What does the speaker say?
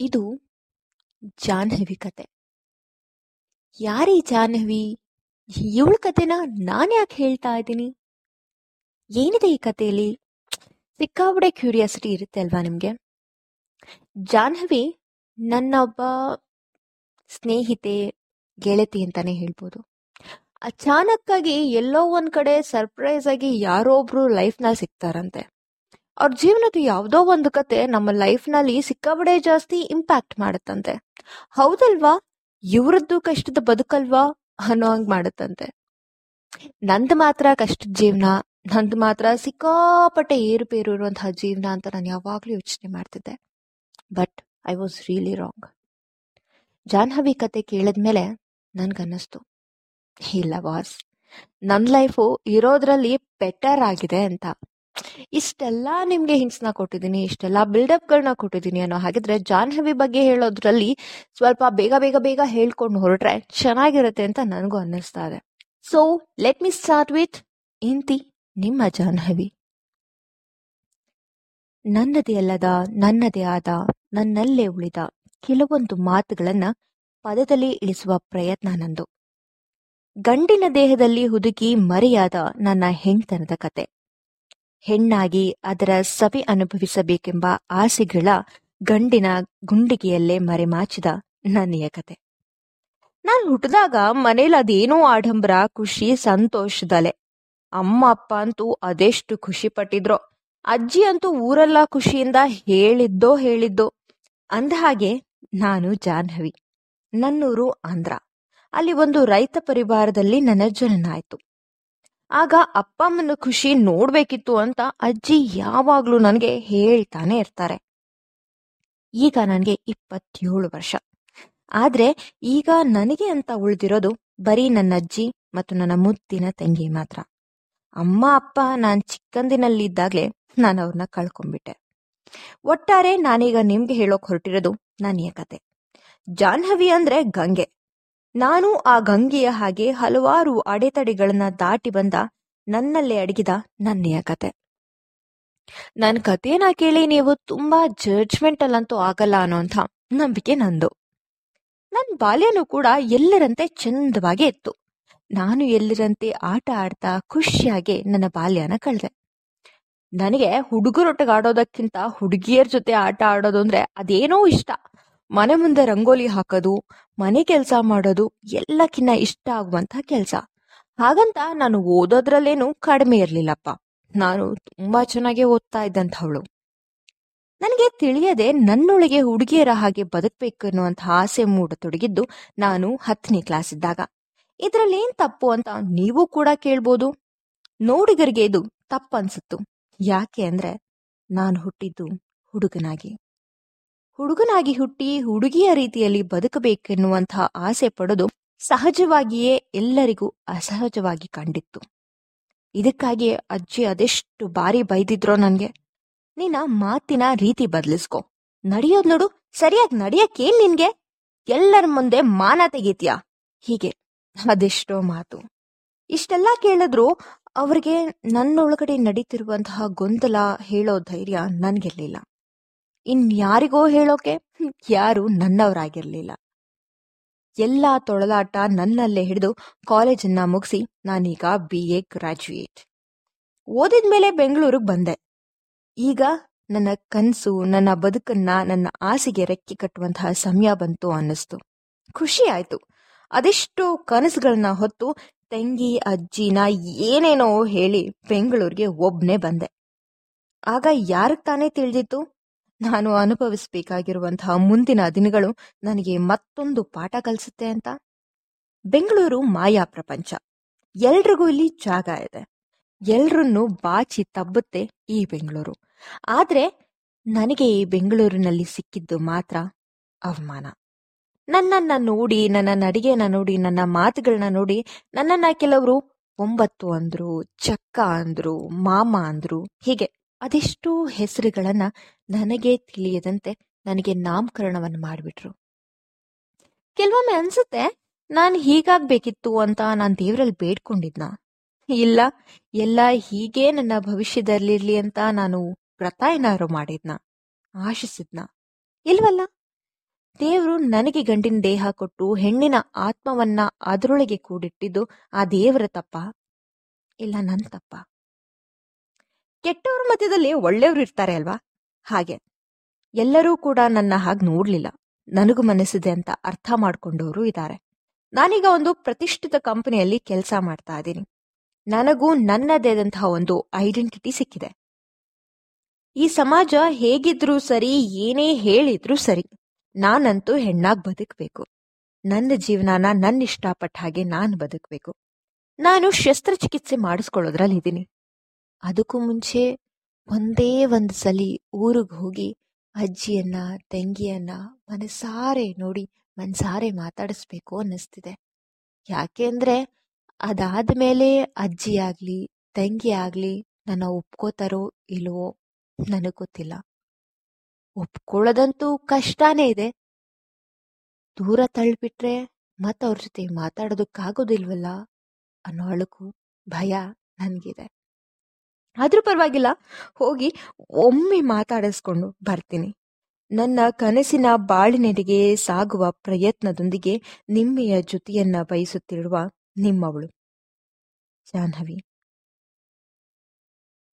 ಇದು ಜಾಹ್ನವಿ ಕತೆ. ಯಾರೀ ಜಾಹ್ನವಿ, ಇವಳ ಕತೆನ ನಾನು ಯಾಕೆ ಹೇಳ್ತಾ ಇದ್ದೀನಿ? ಏನಿದೆ ಈ ಕಥೆಯಲ್ಲಿ ಸಿಕ್ಕಾಪಡೆ ಕ್ಯೂರಿಯಾಸಿಟಿ ಇರುತ್ತೆ ಅಲ್ವಾ ನಿಮಗೆ? ಜಾಹ್ನವಿ ನನ್ನ ಒಬ್ಬ ಸ್ನೇಹಿತೆ, ಗೆಳತಿ ಅಂತಾನೆ ಹೇಳ್ಬೋದು. ಅಚಾನಕ್ಕಾಗಿ ಎಲ್ಲೋ ಒಂದ್ ಕಡೆ ಸರ್ಪ್ರೈಸ್ ಆಗಿ ಯಾರೋ ಒಬ್ರು ಲೈಫ್ನಲ್ಲಿ ಸಿಗ್ತಾರಂತೆ ಅವ್ರ ಜೀವನದ ಯಾವುದೋ ಒಂದು ಕತೆ ನಮ್ಮ ಲೈಫ್ನಲ್ಲಿ ಸಿಕ್ಕಾಬಡೆ ಜಾಸ್ತಿ ಇಂಪ್ಯಾಕ್ಟ್ ಮಾಡುತ್ತಂತೆ. ಹೌದಲ್ವಾ? ಇವ್ರದ್ದು ಕಷ್ಟದ ಬದುಕಲ್ವಾ? ಅನ್ನೋ ಹಂಗ್ ಮಾಡುತ್ತಂತೆ. ನಂದು ಮಾತ್ರ ಕಷ್ಟದ ಜೀವನ, ನಂದು ಮಾತ್ರ ಸಿಕ್ಕಾಪಟ್ಟೆ ಏರುಪೇರು ಇರುವಂತಹ ಜೀವನ ಅಂತ ನಾನು ಯಾವಾಗಲೂ ಯೋಚನೆ ಮಾಡ್ತಿದ್ದೆ. But I was really wrong Jahnavi ಕತೆ ಕೇಳಿದ್ಮೇಲೆ ನನ್ಗನ್ನಿಸ್ತು. ಇಲ್ಲ ಬಾಸ್ ನನ್ನ ಲೈಫು ಇರೋದ್ರಲ್ಲಿ ಬೆಟರ್ ಆಗಿದೆ ಅಂತ. ಇಷ್ಟೆಲ್ಲ ನಿಮ್ಗೆ ಹಿಂಟ್ಸ್ನ ಕೊಟ್ಟಿದ್ದೀನಿ, ಇಷ್ಟೆಲ್ಲ ಬಿಲ್ಡಪ್ಗಳನ್ನ ಕೊಟ್ಟಿದ್ದೀನಿ ಅನ್ನೋ ಹಾಗಿದ್ರೆ ಜಾಹ್ನವಿ ಬಗ್ಗೆ ಹೇಳೋದ್ರಲ್ಲಿ ಸ್ವಲ್ಪ ಬೇಗ ಬೇಗ ಬೇಗ ಹೇಳ್ಕೊಂಡು ಹೊರಟ್ರೆ ಚೆನ್ನಾಗಿರುತ್ತೆ ಅಂತ ನನಗೂ ಅನ್ನಿಸ್ತಾ ಇದೆ. So let me start with ಇಂತಿ ನಿಮ್ಮ ಜಾಹ್ನವಿ. ನನ್ನದೇ ಅಲ್ಲದ, ನನ್ನದೇ ಆದ, ನನ್ನಲ್ಲೇ ಉಳಿದ ಕೆಲವೊಂದು ಮಾತುಗಳನ್ನ ಪದದಲ್ಲಿ ಇಳಿಸುವ ಪ್ರಯತ್ನ ನಂದು. ಗಂಡಿನ ದೇಹದಲ್ಲಿ ಹುದುಕಿ ಮರೆಯಾದ ನನ್ನ ಹೆಣ್ತನದ ಕತೆ. ಹೆಣ್ಣಾಗಿ ಅದರ ಸವಿ ಅನುಭವಿಸಬೇಕೆಂಬ ಆಸೆಗಳ ಗಂಡಿನ ಗುಂಡಿಗೆಯಲ್ಲೇ ಮರೆಮಾಚಿದ ನನ್ನಿಯ ಕತೆ. ನಾನು ಹುಟ್ಟಿದಾಗ ಮನೇಲಿ ಅದೇನೋ ಆಡಂಬರ, ಖುಷಿ ಸಂತೋಷದಲೆ ಅಮ್ಮ, ಅಪ್ಪ ಅಂತೂ ಅದೆಷ್ಟು ಖುಷಿ ಪಟ್ಟಿದ್ರು ಅಜ್ಜಿ ಅಂತೂ ಊರೆಲ್ಲ ಖುಷಿಯಿಂದ ಹೇಳಿದ್ದೋ ಹೇಳಿದ್ದೋ. ಅಂದಹಾಗೆ ನಾನು ಜಾಹ್ನವಿ, ನನ್ನೂರು ಆಂಧ್ರ. ಅಲ್ಲಿ ಒಂದು ರೈತ ಪರಿವಾರದಲ್ಲಿ ನನ್ನ ಜನನ ಆಯ್ತು ಆಗ ಅಪ್ಪಮ್ಮನ ಖುಷಿ ನೋಡ್ಬೇಕಿತ್ತು ಅಂತ ಅಜ್ಜಿ ಯಾವಾಗ್ಲೂ ನನಗೆ ಹೇಳ್ತಾನೆ ಇರ್ತಾರೆ. ಈಗ ನನಗೆ ಇಪ್ಪತ್ತೇಳು ವರ್ಷ. ಆದ್ರೆ ಈಗ ನನಗೆ ಅಂತ ಉಳಿದಿರೋದು ಬರೀ ನನ್ನ ಅಜ್ಜಿ ಮತ್ತು ನನ್ನ ಮುದ್ದಿನ ತಂಗಿ ಮಾತ್ರ. ಅಮ್ಮ, ಅಪ್ಪ, ನಾನ್ ಚಿಕ್ಕಂದಿನಲ್ಲಿದ್ದಾಗಲೇ ನಾನು ಅವ್ರನ್ನ ಕಳ್ಕೊಂಡ್ಬಿಟ್ಟೆ. ಒಟ್ಟಾರೆ ನಾನೀಗ ನಿಮ್ಗೆ ಹೇಳೋಕ್ ಹೊರಟಿರೋದು ನನ್ನ ಕತೆ. ಜಾಹ್ನವಿ ಅಂದ್ರೆ ಗಂಗೆ. ನಾನು ಆ ಗಂಗೆಯ ಹಾಗೆ ಹಲವಾರು ಅಡೆತಡೆಗಳನ್ನ ದಾಟಿ ಬಂದ ನನ್ನಲ್ಲೇ ಅಡಗಿದ ನನ್ನೆಯ ಕತೆ. ನನ್ನ ಕಥೆನ ಕೇಳಿ ನೀವು ತುಂಬಾ ಜಡ್ಜ್ಮೆಂಟಲ್ ಅಂತೂ ಆಗಲ್ಲ ಅನ್ನೋಂಥ ನಂಬಿಕೆ ನಂದು. ನನ್ನ ಬಾಲ್ಯನೂ ಕೂಡ ಎಲ್ಲರಂತೆ ಚಂದವಾಗಿ ಇತ್ತು. ನಾನು ಎಲ್ಲರಂತೆ ಆಟ ಆಡ್ತಾ ಖುಷಿಯಾಗಿ ನನ್ನ ಬಾಲ್ಯನ ಕಳೆದೆ. ನನಗೆ ಹುಡುಗರೊಟ್ಟಿಗೆ ಆಡೋದಕ್ಕಿಂತ ಹುಡುಗಿಯರ ಜೊತೆ ಆಟ ಆಡೋದು ಅಂದ್ರೆ ಅದೇನೋ ಇಷ್ಟ. ಮನೆ ಮುಂದೆ ರಂಗೋಲಿ ಹಾಕೋದು, ಮನೆ ಕೆಲಸ ಮಾಡೋದು ಎಲ್ಲಕ್ಕಿನ್ನ ಇಷ್ಟ ಆಗುವಂತ ಕೆಲಸ. ಹಾಗಂತ ನಾನು ಓದೋದ್ರಲ್ಲೇನು ಕಡಿಮೆ ಇರಲಿಲ್ಲಪ್ಪ. ನಾನು ತುಂಬಾ ಚೆನ್ನಾಗಿ ಓದ್ತಾ ಇದ್ದಂಥವಳು. ನನಗೆ ತಿಳಿಯದೆ ನನ್ನೊಳಗೆ ಹುಡುಗಿಯರ ಹಾಗೆ ಬದುಕಬೇಕು ಅನ್ನುವಂತಹ ಆಸೆ ಮೂಡತೊಡಗಿದ್ದು ನಾನು ಹತ್ತನೇ ಕ್ಲಾಸ್ ಇದ್ದಾಗ. ಇದ್ರಲ್ಲೇನ್ ತಪ್ಪು ಅಂತ ನೀವು ಕೂಡ ಕೇಳ್ಬೋದು. ನೋಡಿಗರಿಗೆ ಇದು ತಪ್ಪನ್ಸುತ್ತು. ಯಾಕೆ ಅಂದ್ರೆ ನಾನು ಹುಟ್ಟಿದ್ದು ಹುಡುಗನಾಗಿ. ಹುಡುಗನಾಗಿ ಹುಟ್ಟಿ ಹುಡುಗಿಯ ರೀತಿಯಲ್ಲಿ ಬದುಕಬೇಕೆನ್ನುವಂತಹ ಆಸೆ ಪಡೋದು ಸಹಜವಾಗಿಯೇ ಎಲ್ಲರಿಗೂ ಅಸಹಜವಾಗಿ ಕಂಡಿತ್ತು. ಇದಕ್ಕಾಗಿ ಅಜ್ಜಿ ಅದೆಷ್ಟು ಬಾರಿ ಬೈದಿದ್ರೋ ನನ್ಗೆ. ನಿನ್ನ ಮಾತಿನ ರೀತಿ ಬದಲಿಸ್ಕೊ. ನಡೆಯೋದ್ ನೋಡು, ಸರಿಯಾಗಿ ನಡೆಯಕ್ಕೇನ್ ನಿನ್ಗೆ? ಎಲ್ಲರ ಮುಂದೆ ಮಾನ ತೆಗೀತ್ಯಾ? ಹೀಗೆ, ಅದೆಷ್ಟೋ ಮಾತು. ಇಷ್ಟೆಲ್ಲ ಕೇಳಿದ್ರು ಅವ್ರಿಗೆ ನನ್ನೊಳಗಡೆ ನಡೀತಿರುವಂತಹ ಗೊಂದಲ ಹೇಳೋ ಧೈರ್ಯ ನನ್ಗಿರ್ಲಿಲ್ಲ ಇನ್ಯಾರಿಗೋ ಹೇಳೋಕೆ? ಯಾರು ನನ್ನವರಾಗಿರಲಿಲ್ಲ. ಎಲ್ಲ ತೊಳಲಾಟ ನನ್ನಲ್ಲೇ ಹಿಡಿದು ಕಾಲೇಜನ್ನ ಮುಗಿಸಿ ನಾನೀಗ ಬಿ. ಎ. ಗ್ರಾಜ್ಯುಯೇಟ್. ಓದಿದ್ಮೇಲೆ ಬೆಂಗಳೂರಿಗೆ ಬಂದೆ. ಈಗ ನನ್ನ ಕನಸು, ನನ್ನ ಬದುಕನ್ನ, ನನ್ನ ಆಸೆಗೆ ರೆಕ್ಕೆ ಕಟ್ಟುವಂತಹ ಸಮಯ ಬಂತು ಅನ್ನಿಸ್ತು. ಖುಷಿ ಆಯ್ತು. ಅದೆಷ್ಟು ಕನಸುಗಳನ್ನ ಹೊತ್ತು ತಂಗಿ, ಅಜ್ಜಿನ ಏನೇನೋ ಹೇಳಿ ಬೆಂಗಳೂರಿಗೆ ಒಬ್ನೇ ಬಂದೆ. ಆಗ ಯಾರಿಗೆ ತಾನೇ ತಿಳಿದಿತ್ತು? ನಾನು ಅನುಭವಿಸಬೇಕಾಗಿರುವಂತಹ ಮುಂದಿನ ದಿನಗಳು ನನಗೆ ಮತ್ತೊಂದು ಪಾಠ ಕಲಿಸುತ್ತೆ ಅಂತ? ಬೆಂಗಳೂರು ಮಾಯಾ ಪ್ರಪಂಚ. ಎಲ್ರಿಗೂ ಇಲ್ಲಿ ಜಾಗ ಇದೆ. ಎಲ್ರನ್ನು ಬಾಚಿ ತಬ್ಬುತ್ತೆ ಈ ಬೆಂಗಳೂರು. ಆದ್ರೆ ನನಗೆ ಈ ಬೆಂಗಳೂರಿನಲ್ಲಿ ಸಿಕ್ಕಿದ್ದು ಮಾತ್ರ ಅವಮಾನ. ನನ್ನನ್ನ ನೋಡಿ ನನ್ನ ಅಡಿಗೆನ ನೋಡಿ, ನನ್ನ ಮಾತುಗಳನ್ನ ನೋಡಿ, ನನ್ನನ್ನ ಕೆಲವರು ಒಂಬತ್ತು ಅಂದ್ರು, ಚಕ್ಕ ಅಂದ್ರು, ಮಾಮ ಅಂದ್ರು, ಹೀಗೆ. ಅದೆಷ್ಟೋ ಹೆಸರುಗಳನ್ನು ನನಗೆ ತಿಳಿಯದಂತೆ ನನಗೆ ನಾಮಕರಣವನ್ನು ಮಾಡಿಬಿಟ್ರು. ಕೆಲವೊಮ್ಮೆ ಅನ್ಸುತ್ತೆ, ನಾನು ಹೀಗಾಗ್ಬೇಕಿತ್ತು ಅಂತ ನಾನು ದೇವರಲ್ಲಿ ಬೇಡ್ಕೊಂಡಿದ್ನ. ಇಲ್ಲ, ಎಲ್ಲ ಹೀಗೆ ನನ್ನ ಭವಿಷ್ಯದಲ್ಲಿರಲಿ ಅಂತ ನಾನು ವ್ರತ ಮಾಡಿದ್ನ, ಆಶಿಸಿದ್ನ. ಇಲ್ವಲ್ಲ? ದೇವರು ನನಗೆ ಗಂಡಿನ ದೇಹ ಕೊಟ್ಟು ಹೆಣ್ಣಿನ ಆತ್ಮವನ್ನ ಅದರೊಳಗೆ ಕೂಡಿಟ್ಟಿದ್ದು ಆ ದೇವರ ತಪ್ಪ? ಇಲ್ಲ ನನ್ನ ತಪ್ಪ. ಕೆಟ್ಟವ್ರ ಮಧ್ಯದಲ್ಲಿ ಒಳ್ಳೆಯವರು ಇರ್ತಾರೆ ಅಲ್ವಾ? ಹಾಗೆ. ಎಲ್ಲರೂ ಕೂಡ ನನ್ನ ಹಾಗೆ ನೋಡ್ಲಿಲ್ಲ. ನನಗೂ ಮನಸ್ಸಿದೆ ಅಂತ ಅರ್ಥ ಮಾಡ್ಕೊಂಡವರು ಇದ್ದಾರೆ ನಾನೀಗ ಒಂದು ಪ್ರತಿಷ್ಠಿತ ಕಂಪನಿಯಲ್ಲಿ ಕೆಲಸ ಮಾಡ್ತಾ ಇದ್ದೀನಿ. ನನಗೂ ನನ್ನದೇದಂತಹ ಒಂದು ಐಡೆಂಟಿಟಿ ಸಿಕ್ಕಿದೆ. ಈ ಸಮಾಜ ಹೇಗಿದ್ರೂ ಸರಿ, ಏನೇ ಹೇಳಿದ್ರೂ ಸರಿ, ನಾನಂತೂ ಹೆಣ್ಣಾಗಿ ಬದುಕಬೇಕು. ನನ್ನ ಜೀವನನ ನನ್ನ ಇಷ್ಟಪಟ್ಟ ಹಾಗೆ ನಾನು ಬದುಕಬೇಕು. ನಾನು ಶಸ್ತ್ರಚಿಕಿತ್ಸೆ ಮಾಡಿಸ್ಕೊಳ್ಳೋದ್ರಲ್ಲಿದ್ದೀನಿ. ಅದಕ್ಕೂ ಮುಂಚೆ ಒಂದೇ ಒಂದು ಸಲಿ ಊರಿಗೆ ಹೋಗಿ ಅಜ್ಜಿಯನ್ನ, ತಂಗಿಯನ್ನ ಮನಸಾರೆ ನೋಡಿ ಮನಸಾರೆ ಮಾತಾಡಿಸ್ಬೇಕು ಅನ್ನಿಸ್ತಿದೆ. ಯಾಕೆ ಅಂದರೆ ಅದಾದ ಮೇಲೆ ಅಜ್ಜಿ ಆಗಲಿ, ತಂಗಿ ಆಗಲಿ ನನ್ನ ಒಪ್ಕೋತಾರೋ ಇಲ್ವೋ ನನಗೆ ಗೊತ್ತಿಲ್ಲ. ಒಪ್ಕೊಳ್ಳೋದಂತೂ ಕಷ್ಟನೇ ಇದೆ. ದೂರ ತಳ್ಳಿಬಿಟ್ರೆ ಮತ್ತೆ ಅವ್ರ ಜೊತೆ ಮಾತಾಡೋದಕ್ಕಾಗೋದಿಲ್ವಲ್ಲ ಅನ್ನೋ ಅಳುಕು ಭಯ ನನಗಿದೆ. ಆದ್ರೂ ಪರವಾಗಿಲ್ಲ. ಹೋಗಿ ಒಮ್ಮೆ ಮಾತಾಡಿಸ್ಕೊಂಡು ಬರ್ತೀನಿ. ನನ್ನ ಕನಸಿನ ಬಾಳಿನೆಡೆಗೆ ಸಾಗುವ ಪ್ರಯತ್ನದೊಂದಿಗೆ ನಿಮ್ಮೆಯ ಜೊತೆಯನ್ನ ಬಯಸುತ್ತಿರುವ ನಿಮ್ಮವಳು. ಜಾಹ್ನವಿ.